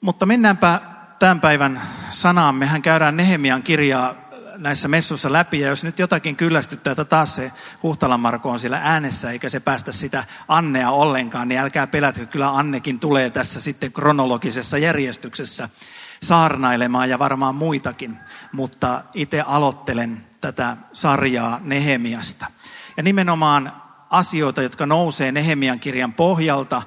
Mutta mennäänpä tämän päivän sanaan. Mehän käydään Nehemian kirjaa näissä messuissa läpi. Ja jos nyt jotakin kyllästyttää, että taas se Huhtalan Marko on siellä äänessä, eikä se päästä sitä Annea ollenkaan, niin älkää pelätkö, kyllä Annekin tulee tässä sitten kronologisessa järjestyksessä saarnailemaan ja varmaan muitakin. Mutta itse aloittelen tätä sarjaa Nehemiasta. Ja nimenomaan asioita, jotka nousee Nehemian kirjan pohjalta.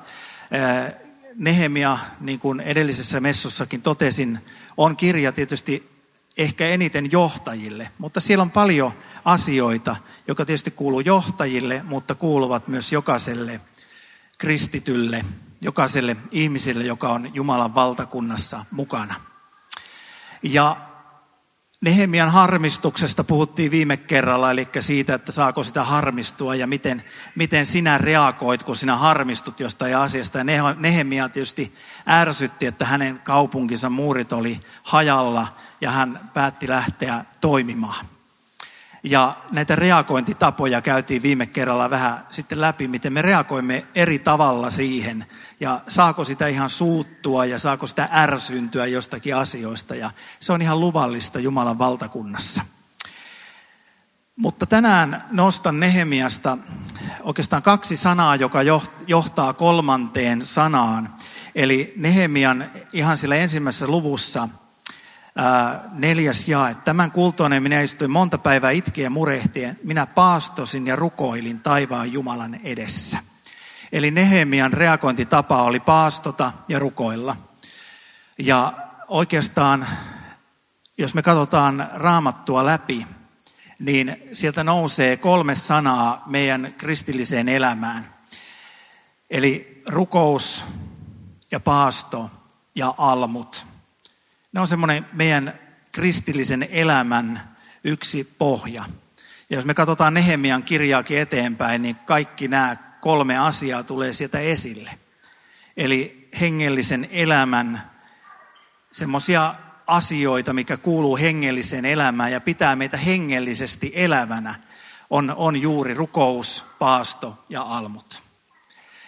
Nehemia, niin kuin edellisessä messossakin totesin, on kirja tietysti ehkä eniten johtajille, mutta siellä on paljon asioita, joka tietysti kuuluu johtajille, mutta kuuluvat myös jokaiselle kristitylle, jokaiselle ihmiselle, joka on Jumalan valtakunnassa mukana. Ja Nehemian harmistuksesta puhuttiin viime kerralla, eli siitä, että saako sitä harmistua ja miten, miten sinä reagoit, kun sinä harmistut jostain asiasta. Ja Nehemia tietysti ärsytti, että hänen kaupunkinsa muurit oli hajalla ja hän päätti lähteä toimimaan. Ja näitä reagointitapoja käytiin viime kerralla vähän sitten läpi, miten me reagoimme eri tavalla siihen. Ja saako sitä ihan suuttua ja saako sitä ärsyntyä jostakin asioista. Ja se on ihan luvallista Jumalan valtakunnassa. Mutta tänään nostan Nehemiasta oikeastaan kaksi sanaa, joka johtaa kolmanteen sanaan. Eli Nehemian ihan sillä ensimmäisessä luvussa – neljäs jae. Tämän kultoinen minä istuin monta päivää itkien murehtien. Minä paastosin ja rukoilin taivaan Jumalan edessä. Eli Nehemian reagointitapa oli paastota ja rukoilla. Ja oikeastaan, jos me katsotaan raamattua läpi, niin sieltä nousee kolme sanaa meidän kristilliseen elämään. Eli rukous ja paasto ja almut. Ne on semmoinen meidän kristillisen elämän yksi pohja. Ja jos me katsotaan Nehemian kirjaakin eteenpäin, niin kaikki nämä kolme asiaa tulee sieltä esille. Eli hengellisen elämän semmoisia asioita, mikä kuuluu hengelliseen elämään ja pitää meitä hengellisesti elävänä, on, on juuri rukous, paasto ja almut.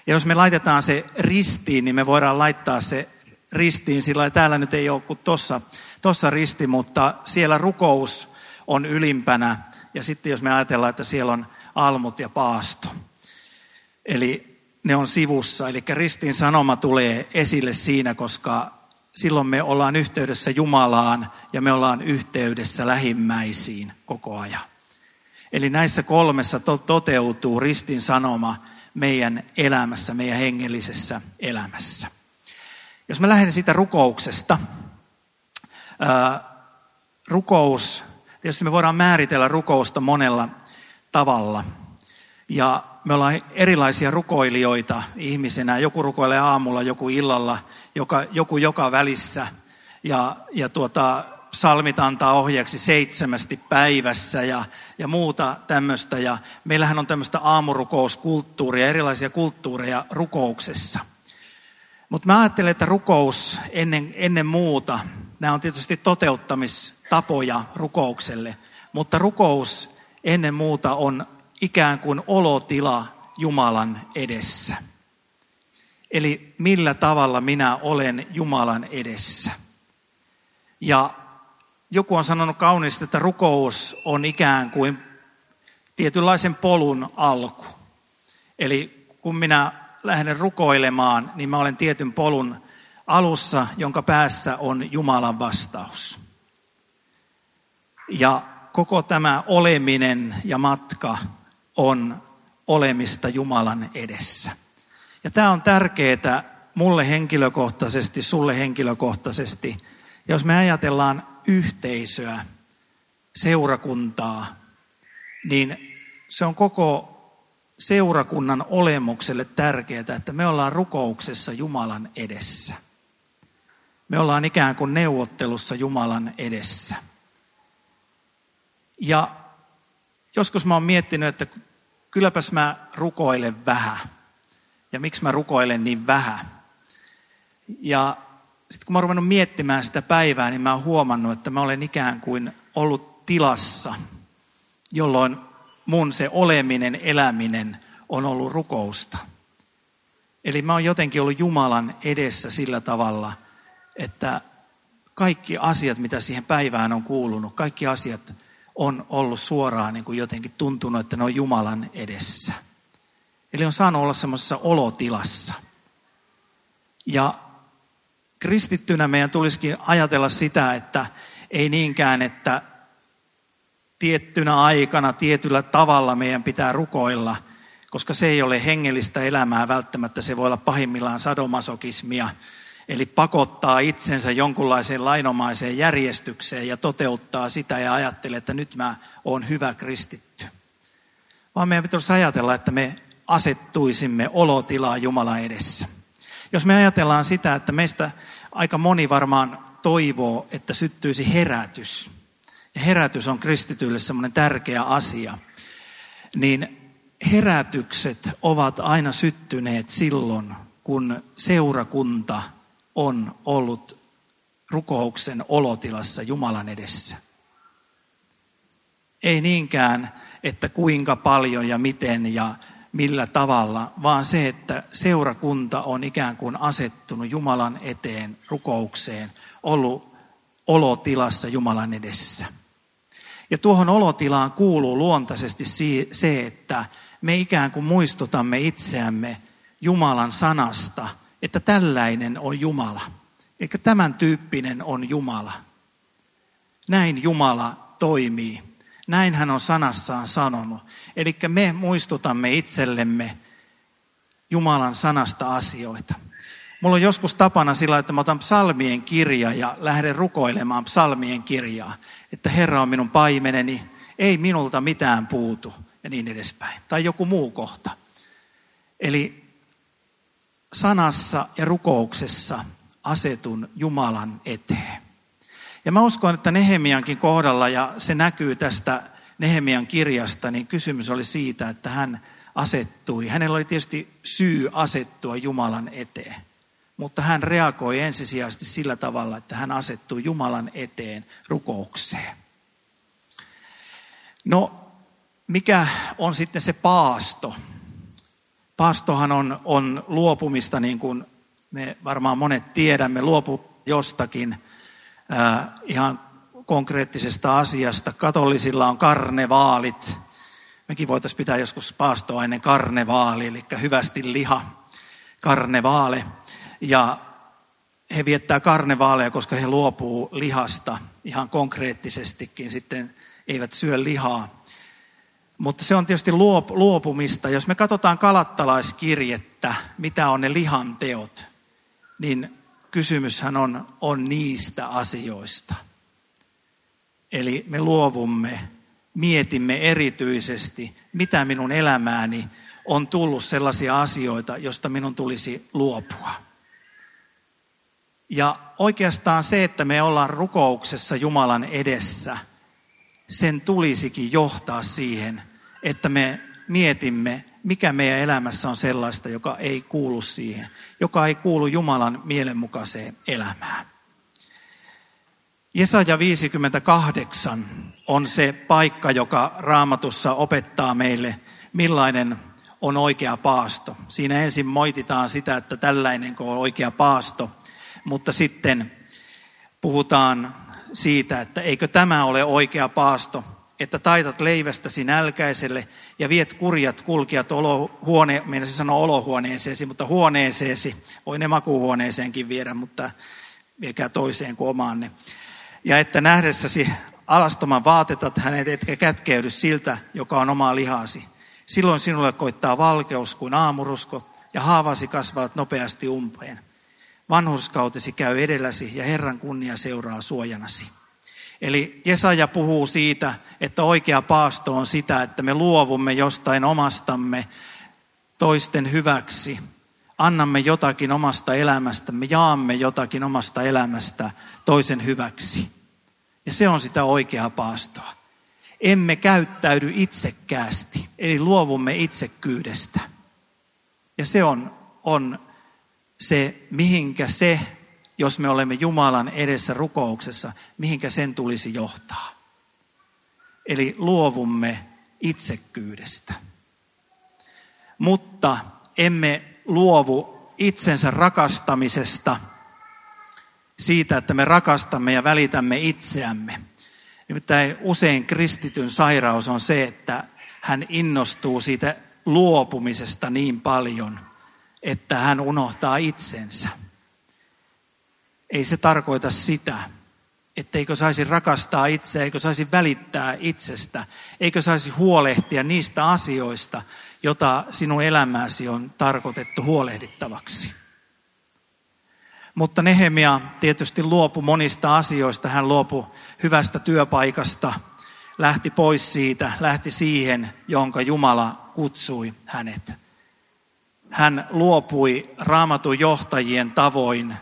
Ja jos me laitetaan se ristiin, niin me voidaan laittaa se ristiin, sillä täällä nyt ei ole kuin tuossa tossa risti, mutta siellä rukous on ylimpänä. Ja sitten jos me ajatellaan, että siellä on almut ja paasto. Eli ne on sivussa. Eli ristin sanoma tulee esille siinä, koska silloin me ollaan yhteydessä Jumalaan ja me ollaan yhteydessä lähimmäisiin koko ajan. Eli näissä kolmessa to- toteutuu ristin sanoma meidän elämässä, meidän hengellisessä elämässä. Jos mä lähden siitä rukouksesta, rukous, tietysti me voidaan määritellä rukousta monella tavalla. Ja me ollaan erilaisia rukoilijoita ihmisenä. Joku rukoilee aamulla, joku illalla, joka, joku joka välissä. Ja, ja tuota, salmit antaa ohjeeksi seitsemästi päivässä ja, ja muuta tämmöistä. Ja meillähän on tämmöistä aamurukouskulttuuria, erilaisia kulttuureja rukouksessa – mutta mä ajattelen, että rukous ennen, ennen muuta, nämä on tietysti toteuttamistapoja rukoukselle, mutta rukous ennen muuta on ikään kuin olotila Jumalan edessä. Eli millä tavalla minä olen Jumalan edessä. Ja joku on sanonut kauniisti, että rukous on ikään kuin tietynlaisen polun alku. Eli kun minä lähden rukoilemaan, niin mä olen tietyn polun alussa, jonka päässä on Jumalan vastaus. Ja koko tämä oleminen ja matka on olemista Jumalan edessä. Ja tämä on tärkeää mulle henkilökohtaisesti, sulle henkilökohtaisesti. Ja jos me ajatellaan yhteisöä, seurakuntaa, niin se on koko seurakunnan olemukselle tärkeää, että me ollaan rukouksessa Jumalan edessä. Me ollaan ikään kuin neuvottelussa Jumalan edessä. Ja joskus mä oon miettinyt, että kylläpäs mä rukoilen vähän. Ja miksi mä rukoilen niin vähän. Ja sitten kun mä oon ruvennut miettimään sitä päivää, niin mä oon huomannut, että mä olen ikään kuin ollut tilassa, jolloin mun se oleminen, eläminen on ollut rukousta. Eli mä oon jotenkin ollut Jumalan edessä sillä tavalla, että kaikki asiat, mitä siihen päivään on kuulunut, kaikki asiat on ollut suoraan niin kuin jotenkin tuntunut, että ne on Jumalan edessä. Eli on saanut olla semmoisessa olotilassa. Ja kristittynä meidän tulisikin ajatella sitä, että ei niinkään, että tiettynä aikana, tietyllä tavalla meidän pitää rukoilla, koska se ei ole hengellistä elämää välttämättä, se voi olla pahimmillaan sadomasokismia, eli pakottaa itsensä jonkunlaiseen lainomaiseen järjestykseen ja toteuttaa sitä ja ajattelee, että nyt mä oon hyvä kristitty. Vaan meidän pitäisi ajatella, että me asettuisimme olotilaa Jumalan edessä. Jos me ajatellaan sitä, että meistä aika moni varmaan toivoo, että syttyisi herätys, herätys on kristityille semmoinen tärkeä asia, niin herätykset ovat aina syttyneet silloin, kun seurakunta on ollut rukouksen olotilassa Jumalan edessä. Ei niinkään, että kuinka paljon ja miten ja millä tavalla, vaan se, että seurakunta on ikään kuin asettunut Jumalan eteen rukoukseen, ollut olotilassa Jumalan edessä. Ja tuohon olotilaan kuuluu luontaisesti se, että me ikään kuin muistutamme itseämme Jumalan sanasta, että tällainen on Jumala. Eli tämän tyyppinen on Jumala. Näin Jumala toimii. Näin hän on sanassaan sanonut. Eli me muistutamme itsellemme Jumalan sanasta asioita. Mulla on joskus tapana sillä, että mä otan psalmien kirja ja lähden rukoilemaan psalmien kirjaa. Että Herra on minun paimeneni, ei minulta mitään puutu ja niin edespäin. Tai joku muu kohta. Eli sanassa ja rukouksessa asetun Jumalan eteen. Ja mä uskon, että Nehemiankin kohdalla, ja se näkyy tästä Nehemian kirjasta, niin kysymys oli siitä, että hän asettui. Hänellä oli tietysti syy asettua Jumalan eteen. Mutta hän reagoi ensisijaisesti sillä tavalla, että hän asettui Jumalan eteen rukoukseen. No, mikä on sitten se paasto? Paastohan on, on luopumista, niin kuin me varmaan monet tiedämme, luopu jostakin äh, ihan konkreettisesta asiasta. Katolisilla on karnevaalit. Mekin voitaisiin pitää joskus paastoa ennen karnevaali, eli hyvästi liha, karnevaale. Ja he viettää karnevaaleja, koska he luopuu lihasta ihan konkreettisestikin, sitten eivät syö lihaa. Mutta se on tietysti luopumista. Jos me katsotaan kalattalaiskirjettä, mitä on ne lihan teot, niin kysymyshän on, on niistä asioista. Eli me luovumme, mietimme erityisesti, mitä minun elämääni on tullut sellaisia asioita, josta minun tulisi luopua. Ja oikeastaan se, että me ollaan rukouksessa Jumalan edessä, sen tulisikin johtaa siihen, että me mietimme, mikä meidän elämässä on sellaista, joka ei kuulu siihen, joka ei kuulu Jumalan mielenmukaiseen elämään. Jesaja 58 on se paikka, joka raamatussa opettaa meille, millainen on oikea paasto. Siinä ensin moititaan sitä, että tällainen on oikea paasto, mutta sitten puhutaan siitä, että eikö tämä ole oikea paasto, että taitat leivästäsi nälkäiselle ja viet kurjat kulkijat olohuone, meidän se sanoo olohuoneeseesi, mutta huoneeseesi, voi ne makuuhuoneeseenkin viedä, mutta viekää toiseen kuin omaanne. Ja että nähdessäsi alastoman vaatetat hänet, etkä kätkeydy siltä, joka on omaa lihasi. Silloin sinulle koittaa valkeus kuin aamurusko ja haavasi kasvavat nopeasti umpeen. Vanhurskautesi käy edelläsi ja Herran kunnia seuraa suojanasi. Eli Jesaja puhuu siitä, että oikea paasto on sitä, että me luovumme jostain omastamme toisten hyväksi. Annamme jotakin omasta elämästämme, jaamme jotakin omasta elämästä toisen hyväksi. Ja se on sitä oikeaa paastoa. Emme käyttäydy itsekkäästi, eli luovumme itsekkyydestä. Ja se on, on se, mihinkä se, jos me olemme Jumalan edessä rukouksessa, mihinkä sen tulisi johtaa. Eli luovumme itsekkyydestä. Mutta emme luovu itsensä rakastamisesta siitä, että me rakastamme ja välitämme itseämme. Nimittäin usein kristityn sairaus on se, että hän innostuu siitä luopumisesta niin paljon, että hän unohtaa itsensä. Ei se tarkoita sitä, etteikö saisi rakastaa itseä, eikö saisi välittää itsestä, eikö saisi huolehtia niistä asioista, jota sinun elämäsi on tarkoitettu huolehdittavaksi. Mutta Nehemia tietysti luopui monista asioista. Hän luopui hyvästä työpaikasta, lähti pois siitä, lähti siihen, jonka Jumala kutsui hänet. Hän luopui raamatun johtajien tavoin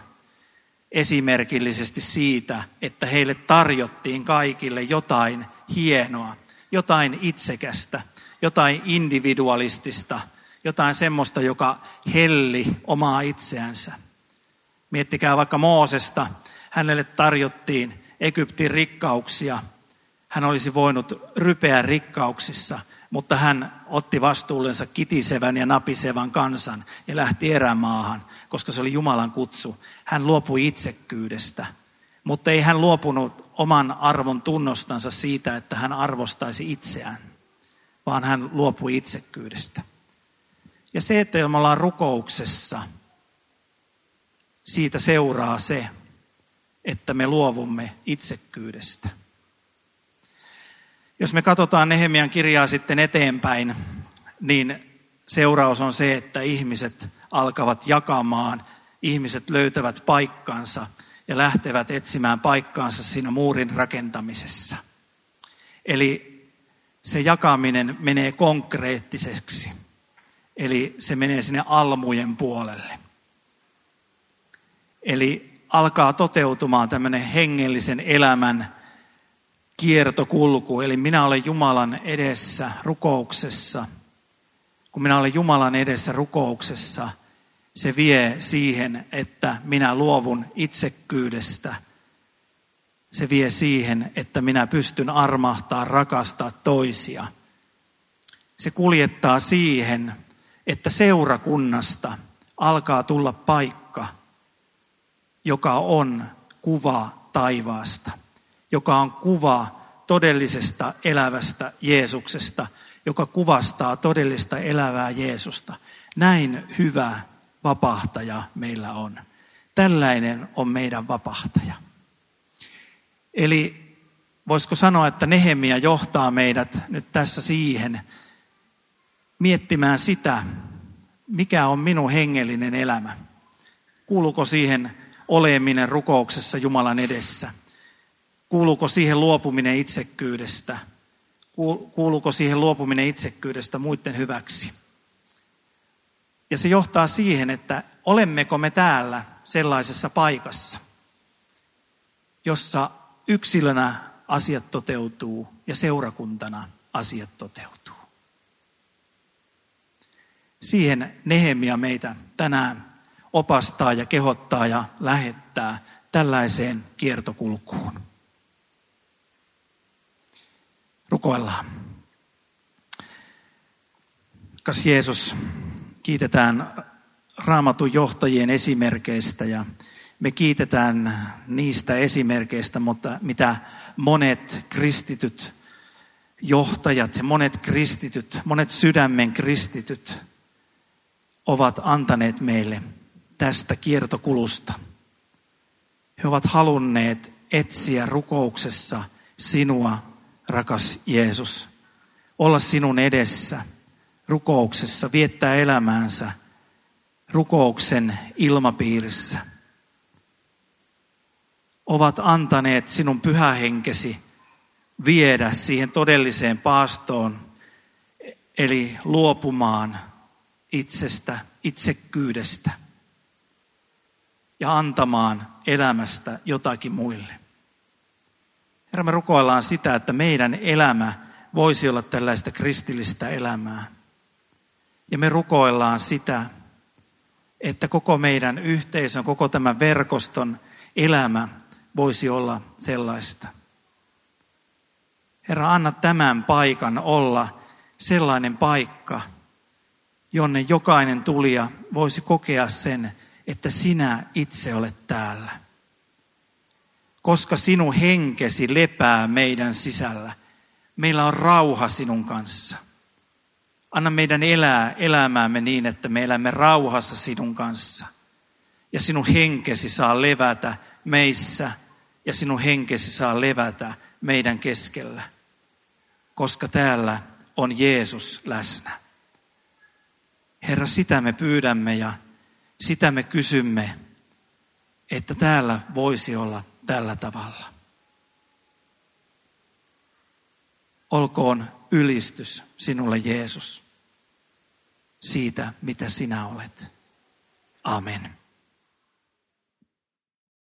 esimerkillisesti siitä, että heille tarjottiin kaikille jotain hienoa, jotain itsekästä, jotain individualistista, jotain semmoista, joka helli omaa itseänsä. Miettikää vaikka Moosesta. Hänelle tarjottiin Egyptin rikkauksia. Hän olisi voinut rypeä rikkauksissa, mutta hän otti vastuullensa kitisevän ja napisevan kansan ja lähti erämaahan, koska se oli Jumalan kutsu. Hän luopui itsekkyydestä, mutta ei hän luopunut oman arvon tunnostansa siitä, että hän arvostaisi itseään, vaan hän luopui itsekkyydestä. Ja se, että me ollaan rukouksessa – siitä seuraa se, että me luovumme itsekkyydestä. Jos me katsotaan Nehemian kirjaa sitten eteenpäin, niin seuraus on se, että ihmiset alkavat jakamaan, ihmiset löytävät paikkansa ja lähtevät etsimään paikkaansa siinä muurin rakentamisessa. Eli se jakaminen menee konkreettiseksi. Eli se menee sinne almujen puolelle. Eli alkaa toteutumaan tämmöinen hengellisen elämän kiertokulku. Eli minä olen Jumalan edessä rukouksessa. Kun minä olen Jumalan edessä rukouksessa, se vie siihen, että minä luovun itsekkyydestä. Se vie siihen, että minä pystyn armahtaa, rakastaa toisia. Se kuljettaa siihen, että seurakunnasta alkaa tulla paikka – joka on kuva taivaasta, joka on kuva todellisesta elävästä Jeesuksesta, joka kuvastaa todellista elävää Jeesusta. Näin hyvä vapahtaja meillä on. Tällainen on meidän vapahtaja. Eli voisiko sanoa, että Nehemia johtaa meidät nyt tässä siihen miettimään sitä, mikä on minun hengellinen elämä. Kuuluuko siihen oleminen rukouksessa Jumalan edessä? Kuuluuko siihen luopuminen itsekkyydestä? Kuuluuko siihen luopuminen itsekkyydestä muiden hyväksi? Ja se johtaa siihen, että olemmeko me täällä sellaisessa paikassa, jossa yksilönä asiat toteutuu ja seurakuntana asiat toteutuu. Siihen Nehemia meitä tänään opastaa ja kehottaa ja lähettää tällaiseen kiertokulkuun. Rukoillaan. Kas Jeesus, kiitetään raamatun johtajien esimerkeistä ja me kiitetään niistä esimerkeistä, mutta mitä monet kristityt johtajat, monet kristityt, monet sydämen kristityt ovat antaneet meille tästä kiertokulusta. He ovat halunneet etsiä rukouksessa sinua, rakas Jeesus. Olla sinun edessä rukouksessa, viettää elämäänsä rukouksen ilmapiirissä. Ovat antaneet sinun pyhähenkesi viedä siihen todelliseen paastoon, eli luopumaan itsestä, itsekkyydestä ja antamaan elämästä jotakin muille. Herra, me rukoillaan sitä, että meidän elämä voisi olla tällaista kristillistä elämää. Ja me rukoillaan sitä, että koko meidän yhteisön, koko tämän verkoston elämä voisi olla sellaista. Herra, anna tämän paikan olla sellainen paikka, jonne jokainen tulija voisi kokea sen, että sinä itse olet täällä. Koska sinun henkesi lepää meidän sisällä. Meillä on rauha sinun kanssa. Anna meidän elää elämäämme niin, että me elämme rauhassa sinun kanssa. Ja sinun henkesi saa levätä meissä ja sinun henkesi saa levätä meidän keskellä, koska täällä on Jeesus läsnä. Herra, sitä me pyydämme ja sitä me kysymme, että täällä voisi olla tällä tavalla. Olkoon ylistys sinulle Jeesus siitä, mitä sinä olet. Amen.